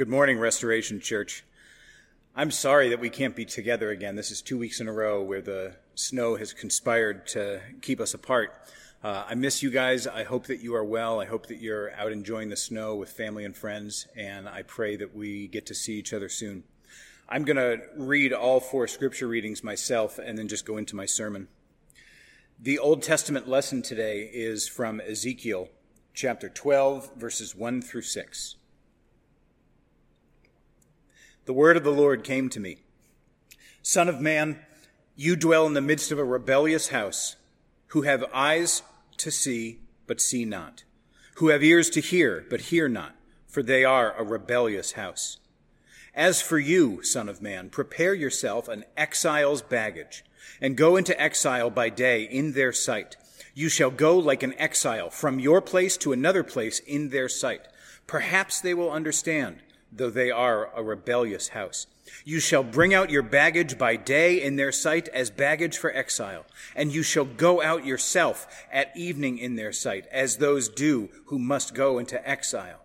Good morning, Restoration Church. I'm sorry that we can't be together again. This is two weeks in a row where the snow has conspired to keep us apart. Uh, I miss you guys. I hope that you are well. I hope that you're out enjoying the snow with family and friends, and I pray that we get to see each other soon. I'm going to read all four scripture readings myself and then just go into my sermon. The Old Testament lesson today is from Ezekiel chapter 12, verses 1 through 6 the word of the Lord came to me Son of man, you dwell in the midst of a rebellious house, who have eyes to see, but see not, who have ears to hear, but hear not, for they are a rebellious house. As for you, Son of man, prepare yourself an exile's baggage, and go into exile by day in their sight. You shall go like an exile from your place to another place in their sight. Perhaps they will understand though they are a rebellious house. You shall bring out your baggage by day in their sight as baggage for exile, and you shall go out yourself at evening in their sight, as those do who must go into exile.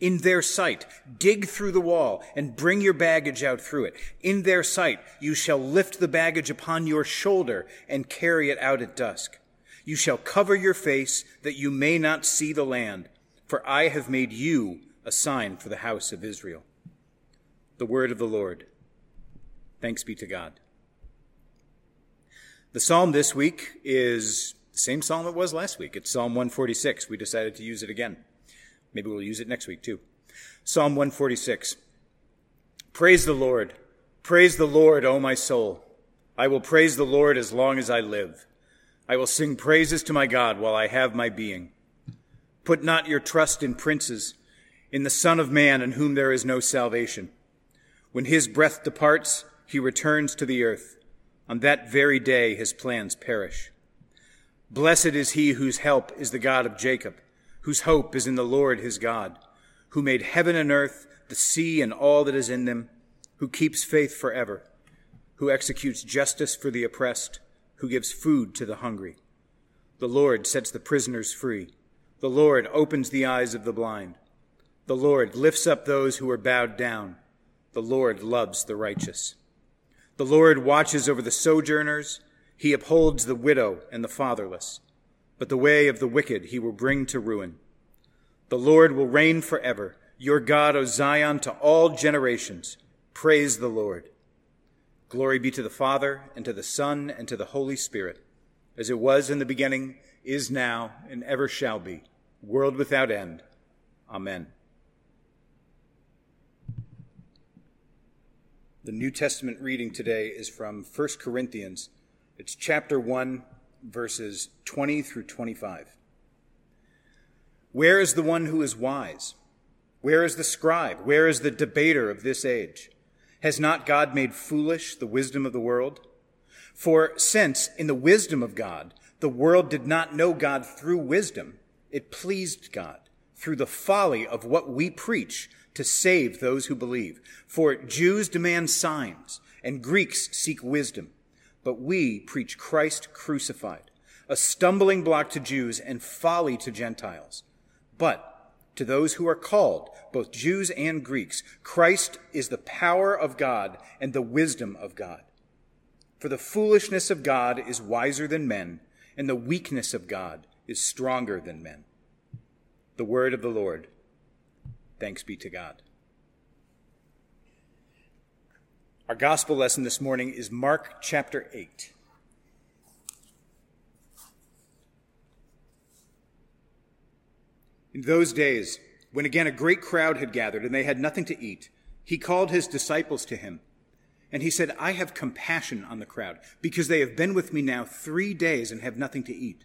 In their sight, dig through the wall and bring your baggage out through it. In their sight, you shall lift the baggage upon your shoulder and carry it out at dusk. You shall cover your face that you may not see the land, for I have made you a sign for the house of Israel. The word of the Lord. Thanks be to God. The psalm this week is the same psalm it was last week. It's Psalm 146. We decided to use it again. Maybe we'll use it next week too. Psalm 146. Praise the Lord. Praise the Lord, O my soul. I will praise the Lord as long as I live. I will sing praises to my God while I have my being. Put not your trust in princes in the Son of Man in whom there is no salvation. When his breath departs, he returns to the earth. On that very day, his plans perish. Blessed is he whose help is the God of Jacob, whose hope is in the Lord his God, who made heaven and earth, the sea and all that is in them, who keeps faith forever, who executes justice for the oppressed, who gives food to the hungry. The Lord sets the prisoners free. The Lord opens the eyes of the blind. The Lord lifts up those who are bowed down. The Lord loves the righteous. The Lord watches over the sojourners. He upholds the widow and the fatherless. But the way of the wicked he will bring to ruin. The Lord will reign forever. Your God, O Zion, to all generations. Praise the Lord. Glory be to the Father, and to the Son, and to the Holy Spirit, as it was in the beginning, is now, and ever shall be, world without end. Amen. The New Testament reading today is from 1 Corinthians. It's chapter 1, verses 20 through 25. Where is the one who is wise? Where is the scribe? Where is the debater of this age? Has not God made foolish the wisdom of the world? For since, in the wisdom of God, the world did not know God through wisdom, it pleased God, through the folly of what we preach, to save those who believe. For Jews demand signs, and Greeks seek wisdom. But we preach Christ crucified, a stumbling block to Jews and folly to Gentiles. But to those who are called, both Jews and Greeks, Christ is the power of God and the wisdom of God. For the foolishness of God is wiser than men, and the weakness of God is stronger than men. The word of the Lord. Thanks be to God. Our gospel lesson this morning is Mark chapter 8. In those days, when again a great crowd had gathered and they had nothing to eat, he called his disciples to him. And he said, I have compassion on the crowd because they have been with me now three days and have nothing to eat.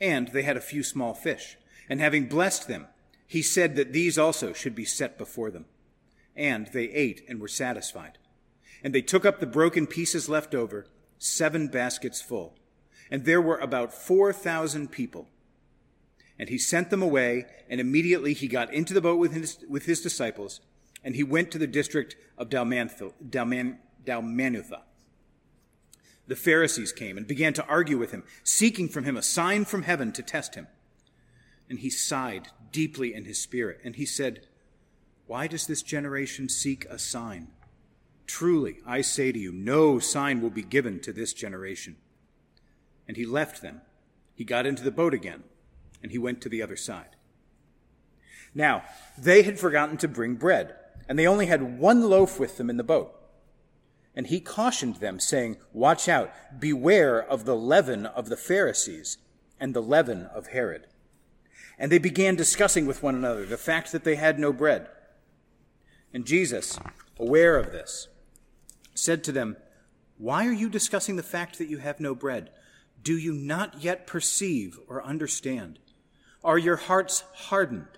And they had a few small fish. And having blessed them, he said that these also should be set before them. And they ate and were satisfied. And they took up the broken pieces left over, seven baskets full. And there were about 4,000 people. And he sent them away, and immediately he got into the boat with his, with his disciples, and he went to the district of Dalmanutha. The Pharisees came and began to argue with him, seeking from him a sign from heaven to test him. And he sighed deeply in his spirit. And he said, Why does this generation seek a sign? Truly, I say to you, no sign will be given to this generation. And he left them. He got into the boat again, and he went to the other side. Now, they had forgotten to bring bread, and they only had one loaf with them in the boat. And he cautioned them, saying, Watch out, beware of the leaven of the Pharisees and the leaven of Herod. And they began discussing with one another the fact that they had no bread. And Jesus, aware of this, said to them, Why are you discussing the fact that you have no bread? Do you not yet perceive or understand? Are your hearts hardened?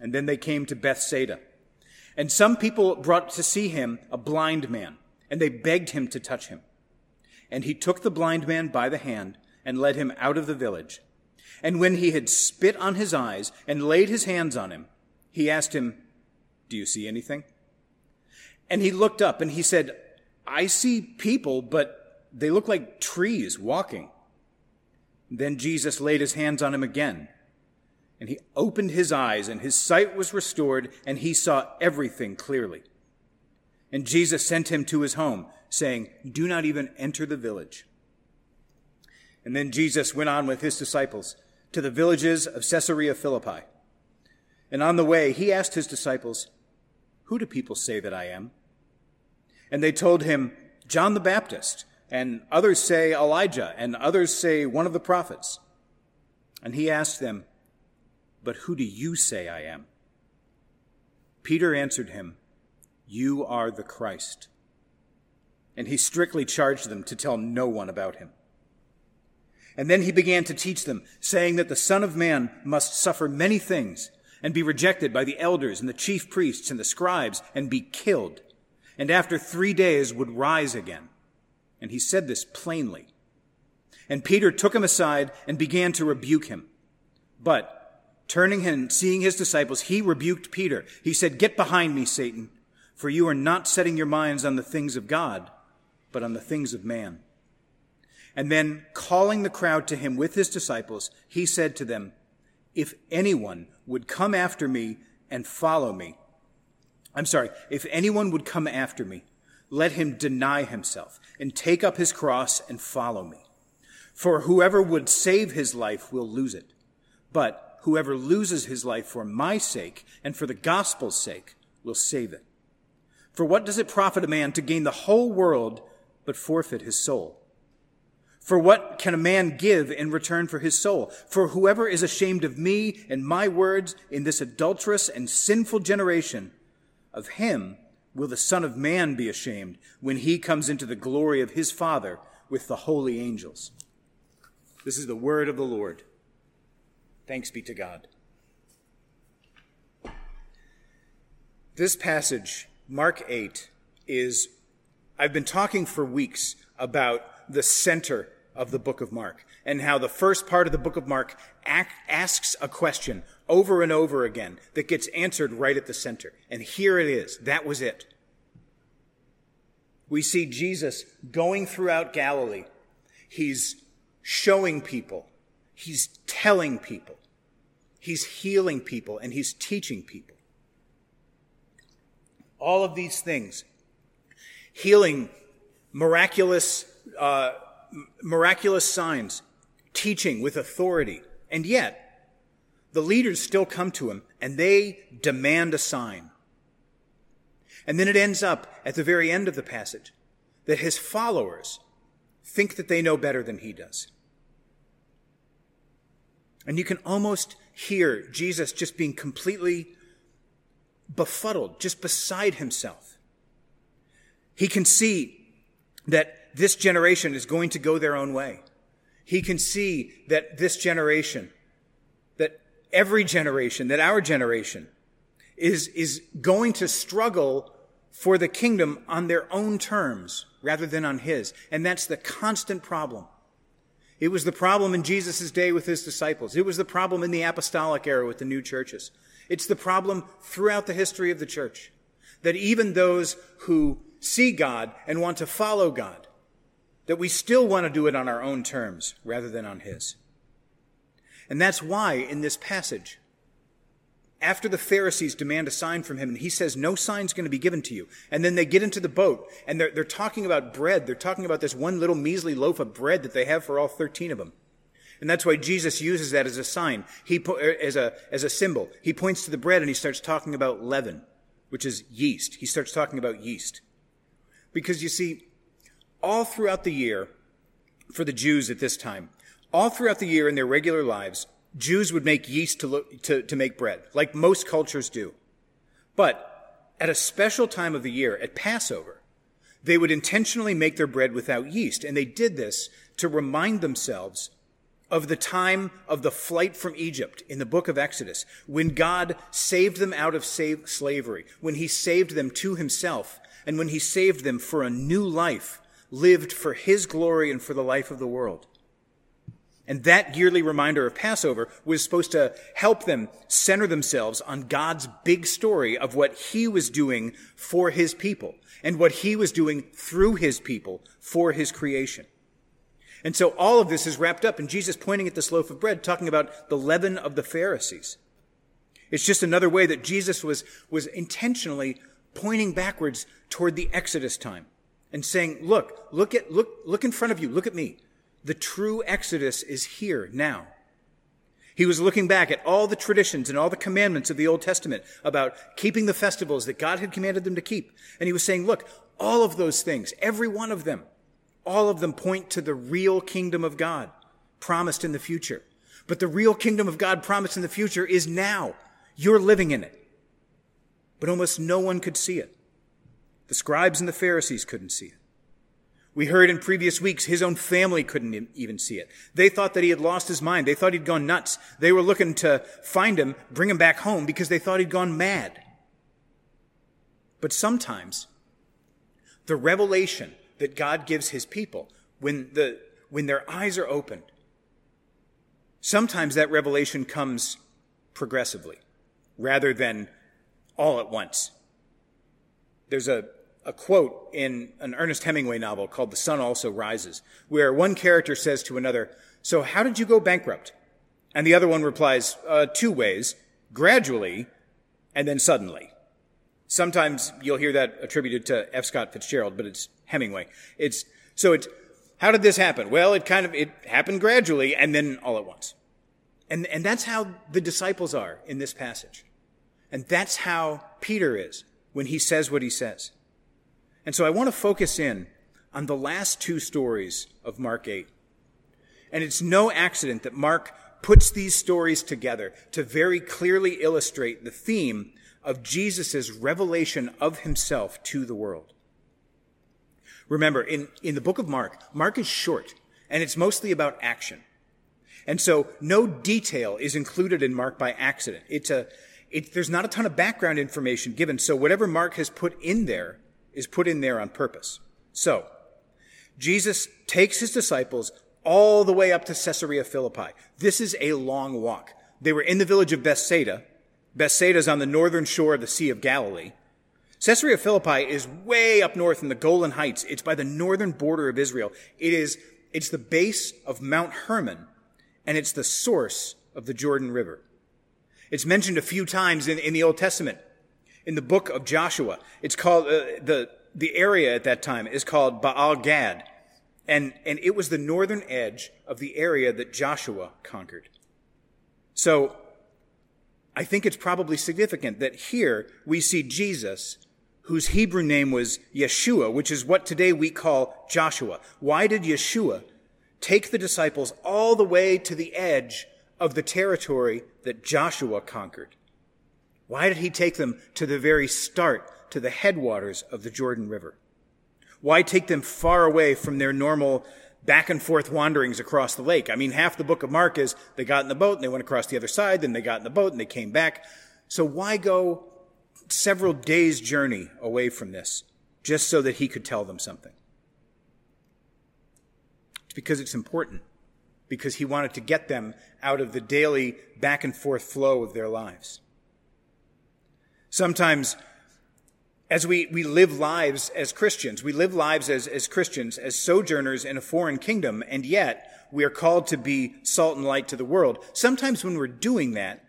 And then they came to Bethsaida. And some people brought to see him a blind man, and they begged him to touch him. And he took the blind man by the hand and led him out of the village and when he had spit on his eyes and laid his hands on him, he asked him, Do you see anything? And he looked up and he said, I see people, but they look like trees walking. Then Jesus laid his hands on him again. And he opened his eyes, and his sight was restored, and he saw everything clearly. And Jesus sent him to his home, saying, Do not even enter the village. And then Jesus went on with his disciples to the villages of Caesarea Philippi. And on the way, he asked his disciples, Who do people say that I am? And they told him, John the Baptist, and others say Elijah, and others say one of the prophets. And he asked them, But who do you say I am? Peter answered him, You are the Christ. And he strictly charged them to tell no one about him. And then he began to teach them, saying that the Son of Man must suffer many things and be rejected by the elders and the chief priests and the scribes and be killed, and after three days would rise again. And he said this plainly. And Peter took him aside and began to rebuke him. But turning and seeing his disciples, he rebuked Peter. He said, Get behind me, Satan, for you are not setting your minds on the things of God, but on the things of man. And then, calling the crowd to him with his disciples, he said to them, If anyone would come after me and follow me, I'm sorry, if anyone would come after me, let him deny himself and take up his cross and follow me. For whoever would save his life will lose it. But whoever loses his life for my sake and for the gospel's sake will save it. For what does it profit a man to gain the whole world but forfeit his soul? For what can a man give in return for his soul? For whoever is ashamed of me and my words in this adulterous and sinful generation, of him will the Son of Man be ashamed when he comes into the glory of his Father with the holy angels. This is the word of the Lord. Thanks be to God. This passage, Mark 8, is, I've been talking for weeks about the center of the book of Mark and how the first part of the book of Mark asks a question over and over again that gets answered right at the center. And here it is. That was it. We see Jesus going throughout Galilee. He's showing people. He's telling people. He's healing people and he's teaching people. All of these things. Healing miraculous uh, miraculous signs, teaching with authority. And yet, the leaders still come to him and they demand a sign. And then it ends up at the very end of the passage that his followers think that they know better than he does. And you can almost hear Jesus just being completely befuddled, just beside himself. He can see that this generation is going to go their own way. He can see that this generation, that every generation, that our generation is, is going to struggle for the kingdom on their own terms rather than on his. And that's the constant problem. It was the problem in Jesus' day with his disciples. It was the problem in the apostolic era with the new churches. It's the problem throughout the history of the church. That even those who see God and want to follow God, that we still want to do it on our own terms rather than on his. And that's why in this passage, after the Pharisees demand a sign from him, and he says, No sign's going to be given to you. And then they get into the boat, and they're, they're talking about bread. They're talking about this one little measly loaf of bread that they have for all 13 of them. And that's why Jesus uses that as a sign, he, er, as, a, as a symbol. He points to the bread and he starts talking about leaven, which is yeast. He starts talking about yeast. Because you see, all throughout the year, for the Jews at this time, all throughout the year in their regular lives, Jews would make yeast to, look, to, to make bread, like most cultures do. But at a special time of the year, at Passover, they would intentionally make their bread without yeast. And they did this to remind themselves of the time of the flight from Egypt in the book of Exodus, when God saved them out of slavery, when he saved them to himself, and when he saved them for a new life, lived for his glory and for the life of the world. And that yearly reminder of Passover was supposed to help them center themselves on God's big story of what he was doing for his people and what he was doing through his people for his creation. And so all of this is wrapped up in Jesus pointing at this loaf of bread, talking about the leaven of the Pharisees. It's just another way that Jesus was, was intentionally pointing backwards toward the Exodus time and saying, look, look at, look, look in front of you. Look at me. The true Exodus is here now. He was looking back at all the traditions and all the commandments of the Old Testament about keeping the festivals that God had commanded them to keep. And he was saying, look, all of those things, every one of them, all of them point to the real kingdom of God promised in the future. But the real kingdom of God promised in the future is now. You're living in it. But almost no one could see it. The scribes and the Pharisees couldn't see it. We heard in previous weeks his own family couldn't even see it. They thought that he had lost his mind. They thought he'd gone nuts. They were looking to find him, bring him back home because they thought he'd gone mad. But sometimes the revelation that God gives his people when the when their eyes are opened, sometimes that revelation comes progressively rather than all at once. There's a a quote in an Ernest Hemingway novel called The Sun Also Rises, where one character says to another, So how did you go bankrupt? And the other one replies, uh, Two ways, gradually and then suddenly. Sometimes you'll hear that attributed to F. Scott Fitzgerald, but it's Hemingway. It's, so it's, how did this happen? Well, it kind of, it happened gradually and then all at once. And, and that's how the disciples are in this passage. And that's how Peter is when he says what he says. And so I want to focus in on the last two stories of Mark 8. And it's no accident that Mark puts these stories together to very clearly illustrate the theme of Jesus' revelation of himself to the world. Remember, in, in the book of Mark, Mark is short, and it's mostly about action. And so no detail is included in Mark by accident. It's a, it, there's not a ton of background information given, so whatever Mark has put in there is put in there on purpose. So, Jesus takes his disciples all the way up to Caesarea Philippi. This is a long walk. They were in the village of Bethsaida. Bethsaida is on the northern shore of the Sea of Galilee. Caesarea Philippi is way up north in the Golan Heights. It's by the northern border of Israel. It is, it's the base of Mount Hermon, and it's the source of the Jordan River. It's mentioned a few times in, in the Old Testament in the book of Joshua. It's called, uh, the, the area at that time is called Baal Gad. And, and it was the northern edge of the area that Joshua conquered. So I think it's probably significant that here we see Jesus, whose Hebrew name was Yeshua, which is what today we call Joshua. Why did Yeshua take the disciples all the way to the edge of the territory that Joshua conquered? Why did he take them to the very start, to the headwaters of the Jordan River? Why take them far away from their normal back and forth wanderings across the lake? I mean, half the book of Mark is they got in the boat and they went across the other side, then they got in the boat and they came back. So why go several days' journey away from this just so that he could tell them something? It's because it's important, because he wanted to get them out of the daily back and forth flow of their lives. Sometimes as we, we live lives as Christians, we live lives as, as Christians, as sojourners in a foreign kingdom, and yet we are called to be salt and light to the world. Sometimes when we're doing that,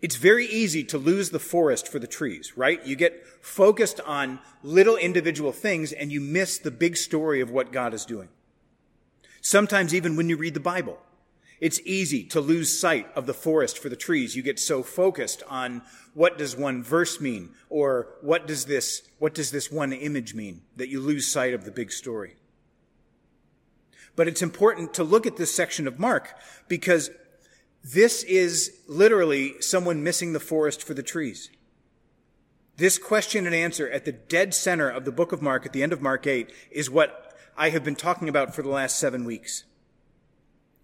it's very easy to lose the forest for the trees, right? You get focused on little individual things and you miss the big story of what God is doing. Sometimes even when you read the Bible, it's easy to lose sight of the forest for the trees. You get so focused on what does one verse mean or what does this, what does this one image mean that you lose sight of the big story. But it's important to look at this section of Mark because this is literally someone missing the forest for the trees. This question and answer at the dead center of the book of Mark at the end of Mark 8 is what I have been talking about for the last seven weeks.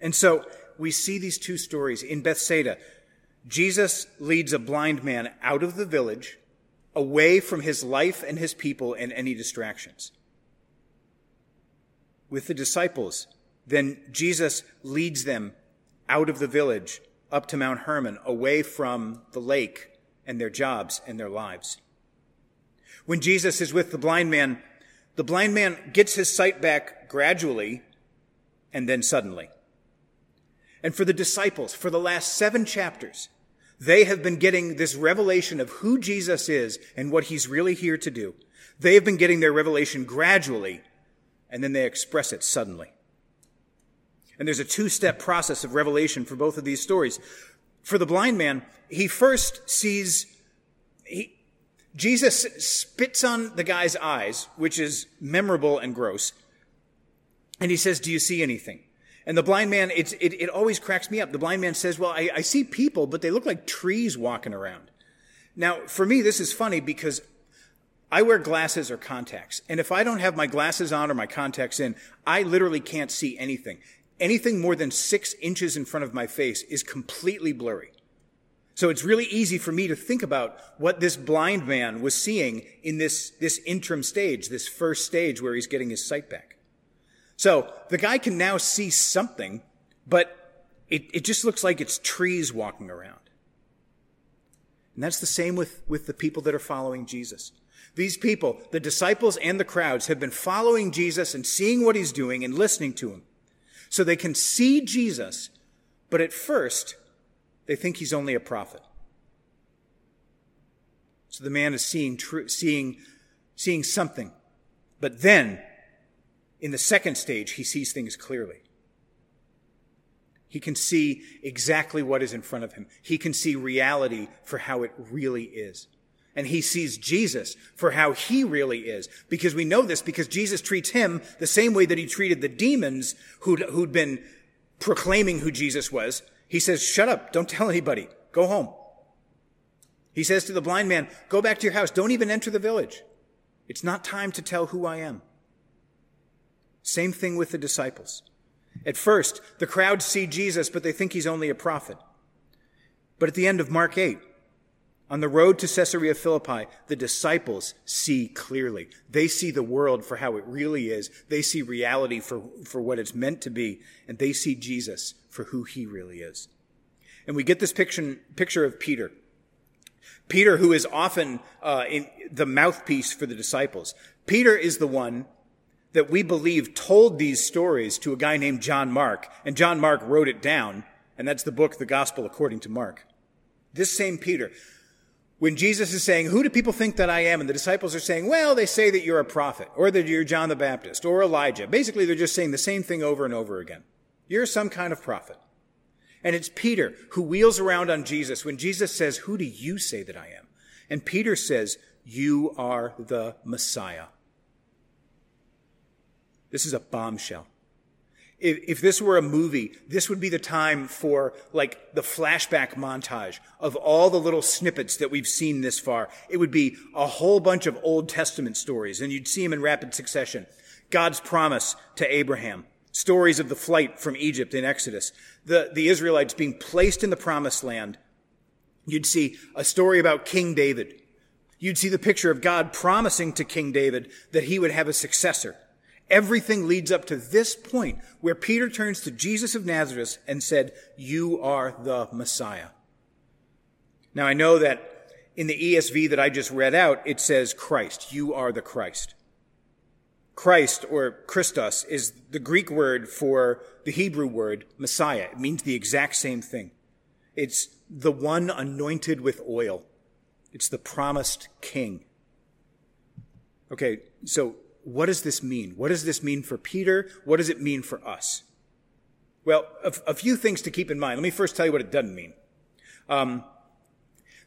And so we see these two stories in Bethsaida. Jesus leads a blind man out of the village, away from his life and his people and any distractions. With the disciples, then Jesus leads them out of the village up to Mount Hermon, away from the lake and their jobs and their lives. When Jesus is with the blind man, the blind man gets his sight back gradually and then suddenly. And for the disciples, for the last seven chapters, they have been getting this revelation of who Jesus is and what he's really here to do. They have been getting their revelation gradually, and then they express it suddenly. And there's a two-step process of revelation for both of these stories. For the blind man, he first sees, he, Jesus spits on the guy's eyes, which is memorable and gross, and he says, do you see anything? And the blind man, it, it always cracks me up. The blind man says, well, I, I see people, but they look like trees walking around. Now, for me, this is funny because I wear glasses or contacts. And if I don't have my glasses on or my contacts in, I literally can't see anything. Anything more than six inches in front of my face is completely blurry. So it's really easy for me to think about what this blind man was seeing in this, this interim stage, this first stage where he's getting his sight back. So the guy can now see something, but it, it just looks like it's trees walking around. And that's the same with, with the people that are following Jesus. These people, the disciples and the crowds, have been following Jesus and seeing what he's doing and listening to him. So they can see Jesus, but at first, they think he's only a prophet. So the man is seeing, tr- seeing, seeing something. But then in the second stage, he sees things clearly. He can see exactly what is in front of him. He can see reality for how it really is. And he sees Jesus for how he really is. Because we know this because Jesus treats him the same way that he treated the demons who'd, who'd been proclaiming who Jesus was. He says, shut up. Don't tell anybody. Go home. He says to the blind man, go back to your house. Don't even enter the village. It's not time to tell who I am. Same thing with the disciples. At first, the crowds see Jesus, but they think he's only a prophet. But at the end of Mark 8, on the road to Caesarea Philippi, the disciples see clearly. They see the world for how it really is. They see reality for, for what it's meant to be. And they see Jesus for who he really is. And we get this picture, picture of Peter. Peter, who is often uh, the mouthpiece for the disciples. Peter is the one that we believe told these stories to a guy named John Mark, and John Mark wrote it down, and that's the book, The Gospel According to Mark. This same Peter, when Jesus is saying, Who do people think that I am? And the disciples are saying, Well, they say that you're a prophet, or that you're John the Baptist, or Elijah. Basically, they're just saying the same thing over and over again. You're some kind of prophet. And it's Peter who wheels around on Jesus when Jesus says, Who do you say that I am? And Peter says, You are the Messiah. This is a bombshell. If, if, this were a movie, this would be the time for like the flashback montage of all the little snippets that we've seen this far. It would be a whole bunch of Old Testament stories and you'd see them in rapid succession. God's promise to Abraham, stories of the flight from Egypt in Exodus, the, the Israelites being placed in the promised land. You'd see a story about King David. You'd see the picture of God promising to King David that he would have a successor. Everything leads up to this point where Peter turns to Jesus of Nazareth and said, You are the Messiah. Now I know that in the ESV that I just read out, it says Christ. You are the Christ. Christ or Christos is the Greek word for the Hebrew word Messiah. It means the exact same thing. It's the one anointed with oil. It's the promised king. Okay, so what does this mean? What does this mean for Peter? What does it mean for us? Well, a, few things to keep in mind. Let me first tell you what it doesn't mean. Um,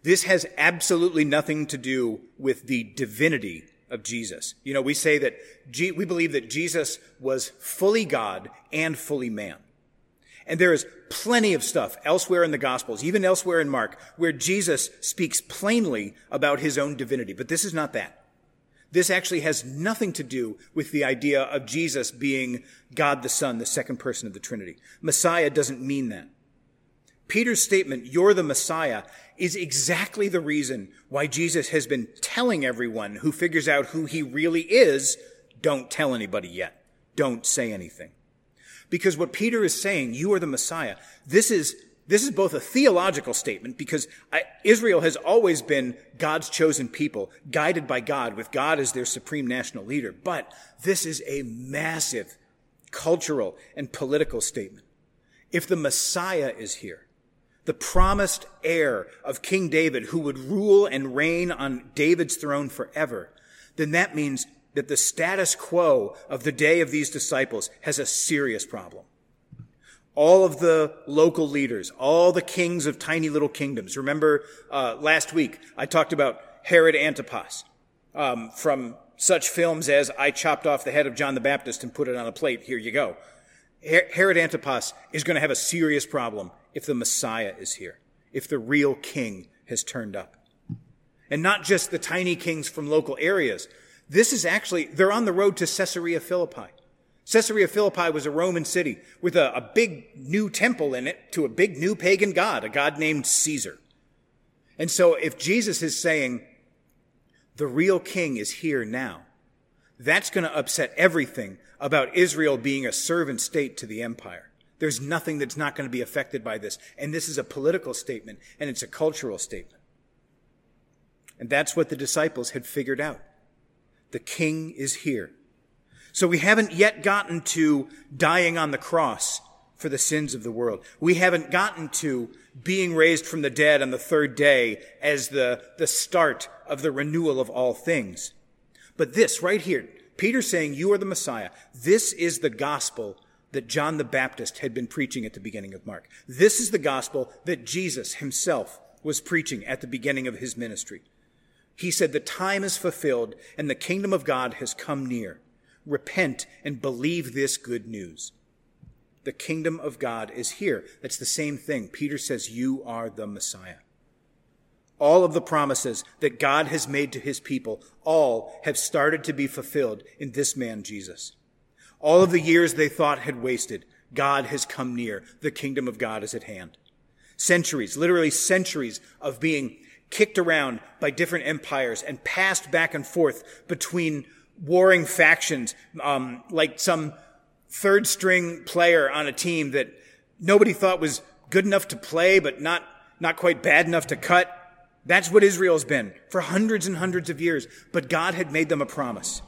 this has absolutely nothing to do with the divinity of Jesus. You know, we say that G- we believe that Jesus was fully God and fully man. And there is plenty of stuff elsewhere in the Gospels, even elsewhere in Mark, where Jesus speaks plainly about his own divinity. But this is not that. This actually has nothing to do with the idea of Jesus being God the Son, the second person of the Trinity. Messiah doesn't mean that. Peter's statement, you're the Messiah, is exactly the reason why Jesus has been telling everyone who figures out who he really is, don't tell anybody yet. Don't say anything. Because what Peter is saying, you are the Messiah, this is this is both a theological statement because Israel has always been God's chosen people, guided by God, with God as their supreme national leader. But this is a massive cultural and political statement. If the Messiah is here, the promised heir of King David who would rule and reign on David's throne forever, then that means that the status quo of the day of these disciples has a serious problem all of the local leaders, all the kings of tiny little kingdoms. Remember uh, last week I talked about Herod Antipas um, from such films as I chopped off the head of John the Baptist and put it on a plate. Here you go. Her- Herod Antipas is going to have a serious problem if the Messiah is here, if the real king has turned up. And not just the tiny kings from local areas. This is actually, they're on the road to Caesarea Philippi. Caesarea Philippi was a Roman city with a, a, big new temple in it to a big new pagan god, a god named Caesar. And so if Jesus is saying, the real king is here now, that's going to upset everything about Israel being a servant state to the empire. There's nothing that's not going to be affected by this. And this is a political statement and it's a cultural statement. And that's what the disciples had figured out. The king is here. So we haven't yet gotten to dying on the cross for the sins of the world. We haven't gotten to being raised from the dead on the third day as the, the start of the renewal of all things. But this right here, Peter saying, you are the Messiah. This is the gospel that John the Baptist had been preaching at the beginning of Mark. This is the gospel that Jesus himself was preaching at the beginning of his ministry. He said, the time is fulfilled and the kingdom of God has come near repent and believe this good news. The kingdom of God is here. That's the same thing. Peter says, You are the Messiah. All of the promises that God has made to his people, all have started to be fulfilled in this man, Jesus. All of the years they thought had wasted, God has come near. The kingdom of God is at hand. Centuries, literally centuries of being kicked around by different empires and passed back and forth between warring factions, um, like some third string player on a team that nobody thought was good enough to play, but not, not quite bad enough to cut. That's what Israel's been for hundreds and hundreds of years. But God had made them a promise.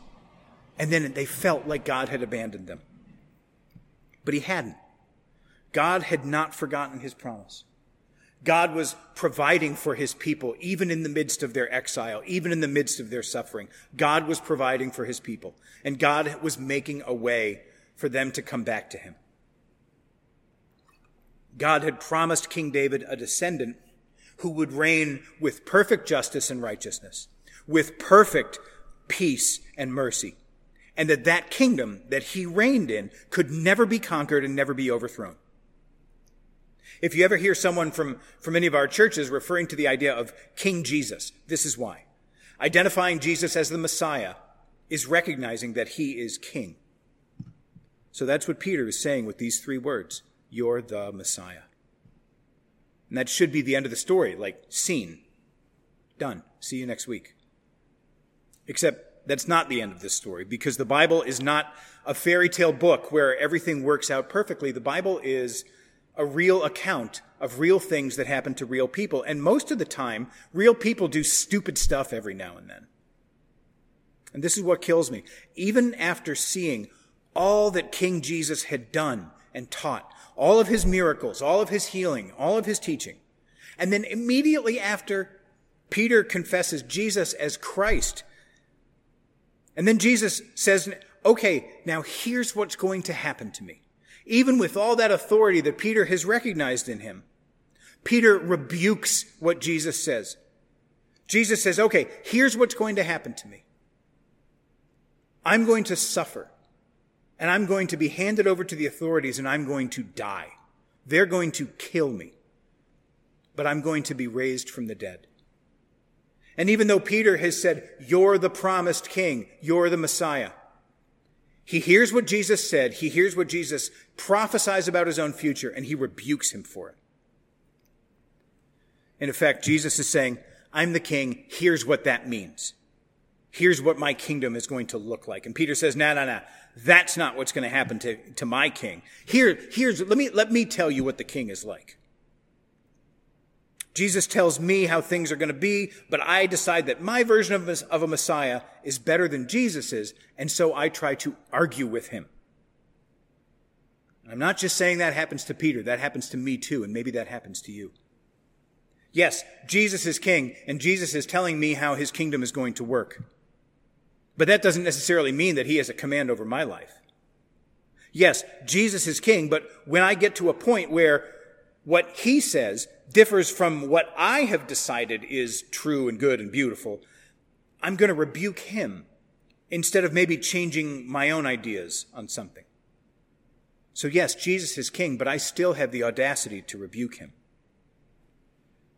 And then they felt like God had abandoned them. But he hadn't. God had not forgotten his promise. God was providing for his people, even in the midst of their exile, even in the midst of their suffering. God was providing for his people, and God was making a way for them to come back to him. God had promised King David a descendant who would reign with perfect justice and righteousness, with perfect peace and mercy, and that that kingdom that he reigned in could never be conquered and never be overthrown. If you ever hear someone from, from any of our churches referring to the idea of King Jesus, this is why. Identifying Jesus as the Messiah is recognizing that he is king. So that's what Peter is saying with these three words. You're the Messiah. And that should be the end of the story, like scene. Done. See you next week. Except that's not the end of this story because the Bible is not a fairy tale book where everything works out perfectly. The Bible is a real account of real things that happen to real people. And most of the time, real people do stupid stuff every now and then. And this is what kills me. Even after seeing all that King Jesus had done and taught, all of his miracles, all of his healing, all of his teaching, and then immediately after Peter confesses Jesus as Christ, and then Jesus says, okay, now here's what's going to happen to me even with all that authority that Peter has recognized in him, Peter rebukes what Jesus says. Jesus says, okay, here's what's going to happen to me. I'm going to suffer and I'm going to be handed over to the authorities and I'm going to die. They're going to kill me, but I'm going to be raised from the dead. And even though Peter has said, you're the promised king, you're the Messiah, he hears what Jesus said. He hears what Jesus prophesies about his own future, and he rebukes him for it. In effect, Jesus is saying, I'm the king. Here's what that means. Here's what my kingdom is going to look like. And Peter says, no, no, no. That's not what's going to happen to, to my king. Here, here's, let me, let me tell you what the king is like. Jesus tells me how things are going to be, but I decide that my version of, a Messiah is better than Jesus's, and so I try to argue with him. I'm not just saying that happens to Peter, that happens to me too, and maybe that happens to you. Yes, Jesus is king, and Jesus is telling me how his kingdom is going to work. But that doesn't necessarily mean that he has a command over my life. Yes, Jesus is king, but when I get to a point where what he says differs from what I have decided is true and good and beautiful, I'm going to rebuke him instead of maybe changing my own ideas on something. So yes, Jesus is king, but I still have the audacity to rebuke him.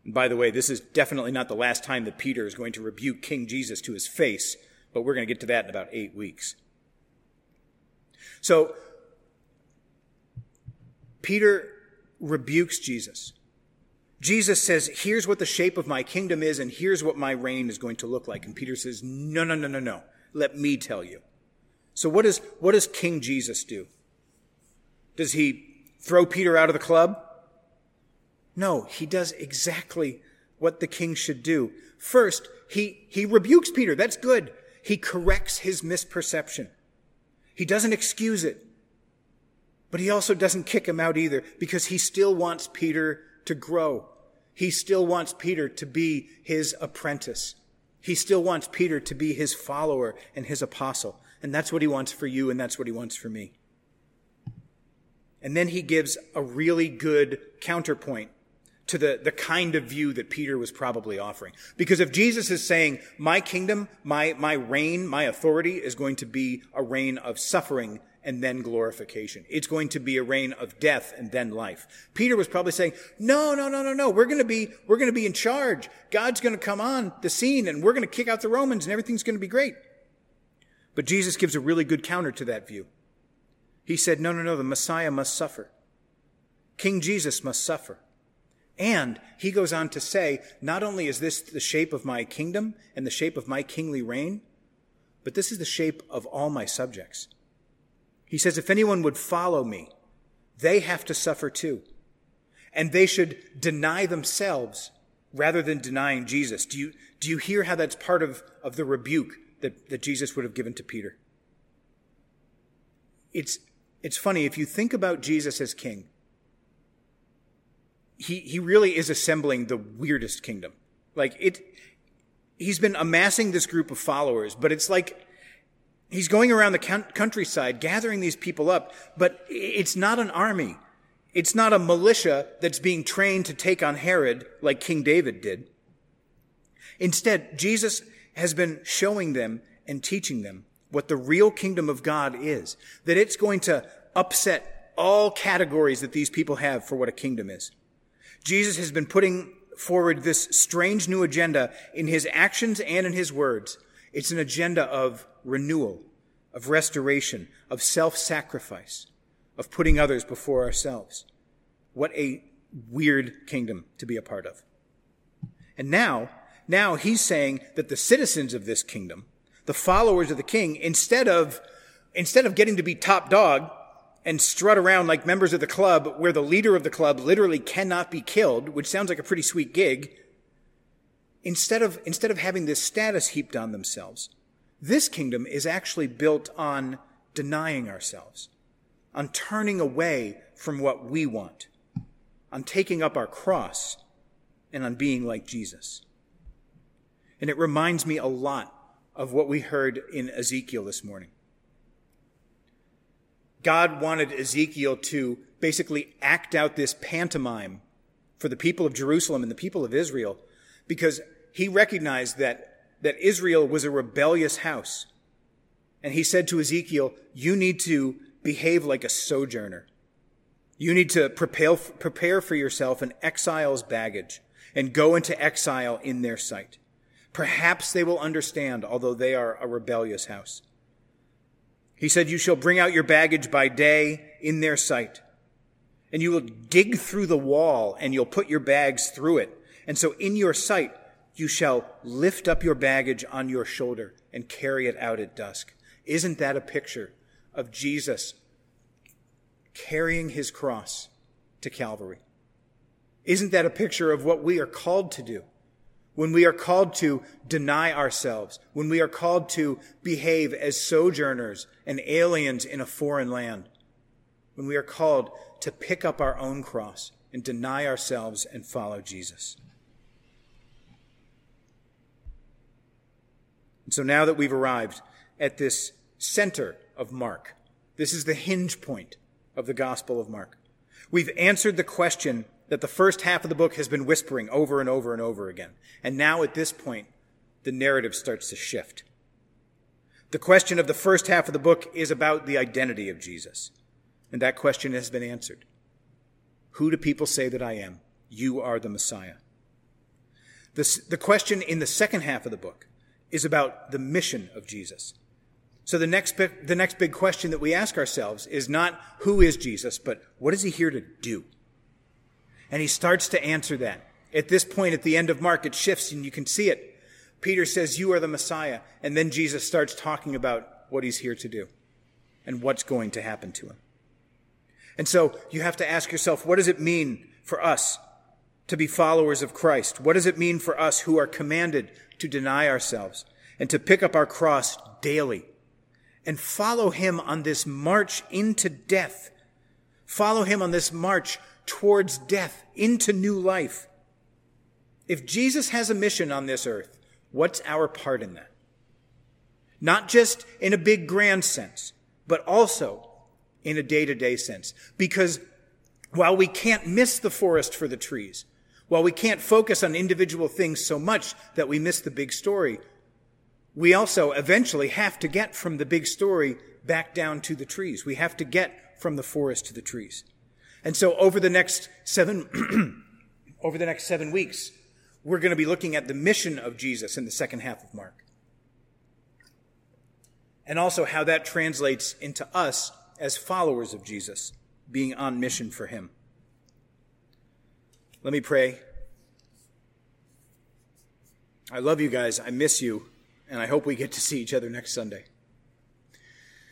And by the way, this is definitely not the last time that Peter is going to rebuke King Jesus to his face, but we're going to get to that in about eight weeks. So, Peter rebukes Jesus. Jesus says, here's what the shape of my kingdom is, and here's what my reign is going to look like. And Peter says, no, no, no, no, no. Let me tell you. So what, is, what does King Jesus do? Does he throw Peter out of the club? No, he does exactly what the king should do. First, he, he rebukes Peter. That's good. He corrects his misperception. He doesn't excuse it. But he also doesn't kick him out either because he still wants Peter to grow. He still wants Peter to be his apprentice. He still wants Peter to be his follower and his apostle. And that's what he wants for you, and that's what he wants for me. And then he gives a really good counterpoint to the, the kind of view that Peter was probably offering. Because if Jesus is saying, my kingdom, my, my reign, my authority is going to be a reign of suffering and then glorification. It's going to be a reign of death and then life. Peter was probably saying, no, no, no, no, no. We're going to be, we're going to be in charge. God's going to come on the scene and we're going to kick out the Romans and everything's going to be great. But Jesus gives a really good counter to that view. He said, no, no, no, the Messiah must suffer. King Jesus must suffer. And he goes on to say, not only is this the shape of my kingdom and the shape of my kingly reign, but this is the shape of all my subjects. He says, if anyone would follow me, they have to suffer too. And they should deny themselves rather than denying Jesus. Do you, do you hear how that's part of, of the rebuke that, that Jesus would have given to Peter? It's, it's funny, if you think about Jesus as king, he, he really is assembling the weirdest kingdom. Like it, he's been amassing this group of followers, but it's like He's going around the countryside gathering these people up, but it's not an army. It's not a militia that's being trained to take on Herod like King David did. Instead, Jesus has been showing them and teaching them what the real kingdom of God is, that it's going to upset all categories that these people have for what a kingdom is. Jesus has been putting forward this strange new agenda in his actions and in his words. It's an agenda of renewal, of restoration, of self-sacrifice, of putting others before ourselves. What a weird kingdom to be a part of. And now, now he's saying that the citizens of this kingdom, the followers of the king, instead of, instead of getting to be top dog and strut around like members of the club where the leader of the club literally cannot be killed, which sounds like a pretty sweet gig, instead of, instead of having this status heaped on themselves, this kingdom is actually built on denying ourselves, on turning away from what we want, on taking up our cross, and on being like Jesus. And it reminds me a lot of what we heard in Ezekiel this morning. God wanted Ezekiel to basically act out this pantomime for the people of Jerusalem and the people of Israel because he recognized that, that Israel was a rebellious house. And he said to Ezekiel, you need to behave like a sojourner. You need to prepare, prepare for yourself an exile's baggage and go into exile in their sight. Perhaps they will understand, although they are a rebellious house. He said, You shall bring out your baggage by day in their sight. And you will dig through the wall and you'll put your bags through it. And so in your sight, you shall lift up your baggage on your shoulder and carry it out at dusk. Isn't that a picture of Jesus carrying his cross to Calvary? Isn't that a picture of what we are called to do? when we are called to deny ourselves, when we are called to behave as sojourners and aliens in a foreign land, when we are called to pick up our own cross and deny ourselves and follow Jesus. And so now that we've arrived at this center of Mark, this is the hinge point of the Gospel of Mark. We've answered the question that the first half of the book has been whispering over and over and over again. And now at this point, the narrative starts to shift. The question of the first half of the book is about the identity of Jesus. And that question has been answered. Who do people say that I am? You are the Messiah. The, the question in the second half of the book is about the mission of Jesus. So the next, the next big question that we ask ourselves is not who is Jesus, but what is he here to do? And he starts to answer that. At this point, at the end of Mark, it shifts and you can see it. Peter says, You are the Messiah. And then Jesus starts talking about what he's here to do and what's going to happen to him. And so you have to ask yourself, what does it mean for us to be followers of Christ? What does it mean for us who are commanded to deny ourselves and to pick up our cross daily and follow him on this march into death? Follow him on this march towards death into new life. If Jesus has a mission on this earth, what's our part in that? Not just in a big grand sense, but also in a day to day sense. Because while we can't miss the forest for the trees, while we can't focus on individual things so much that we miss the big story, we also eventually have to get from the big story back down to the trees. We have to get from the forest to the trees. And so over the next seven, over the next seven weeks, we're going to be looking at the mission of Jesus in the second half of Mark. And also how that translates into us as followers of Jesus, being on mission for him. Let me pray. I love you guys. I miss you. And I hope we get to see each other next Sunday.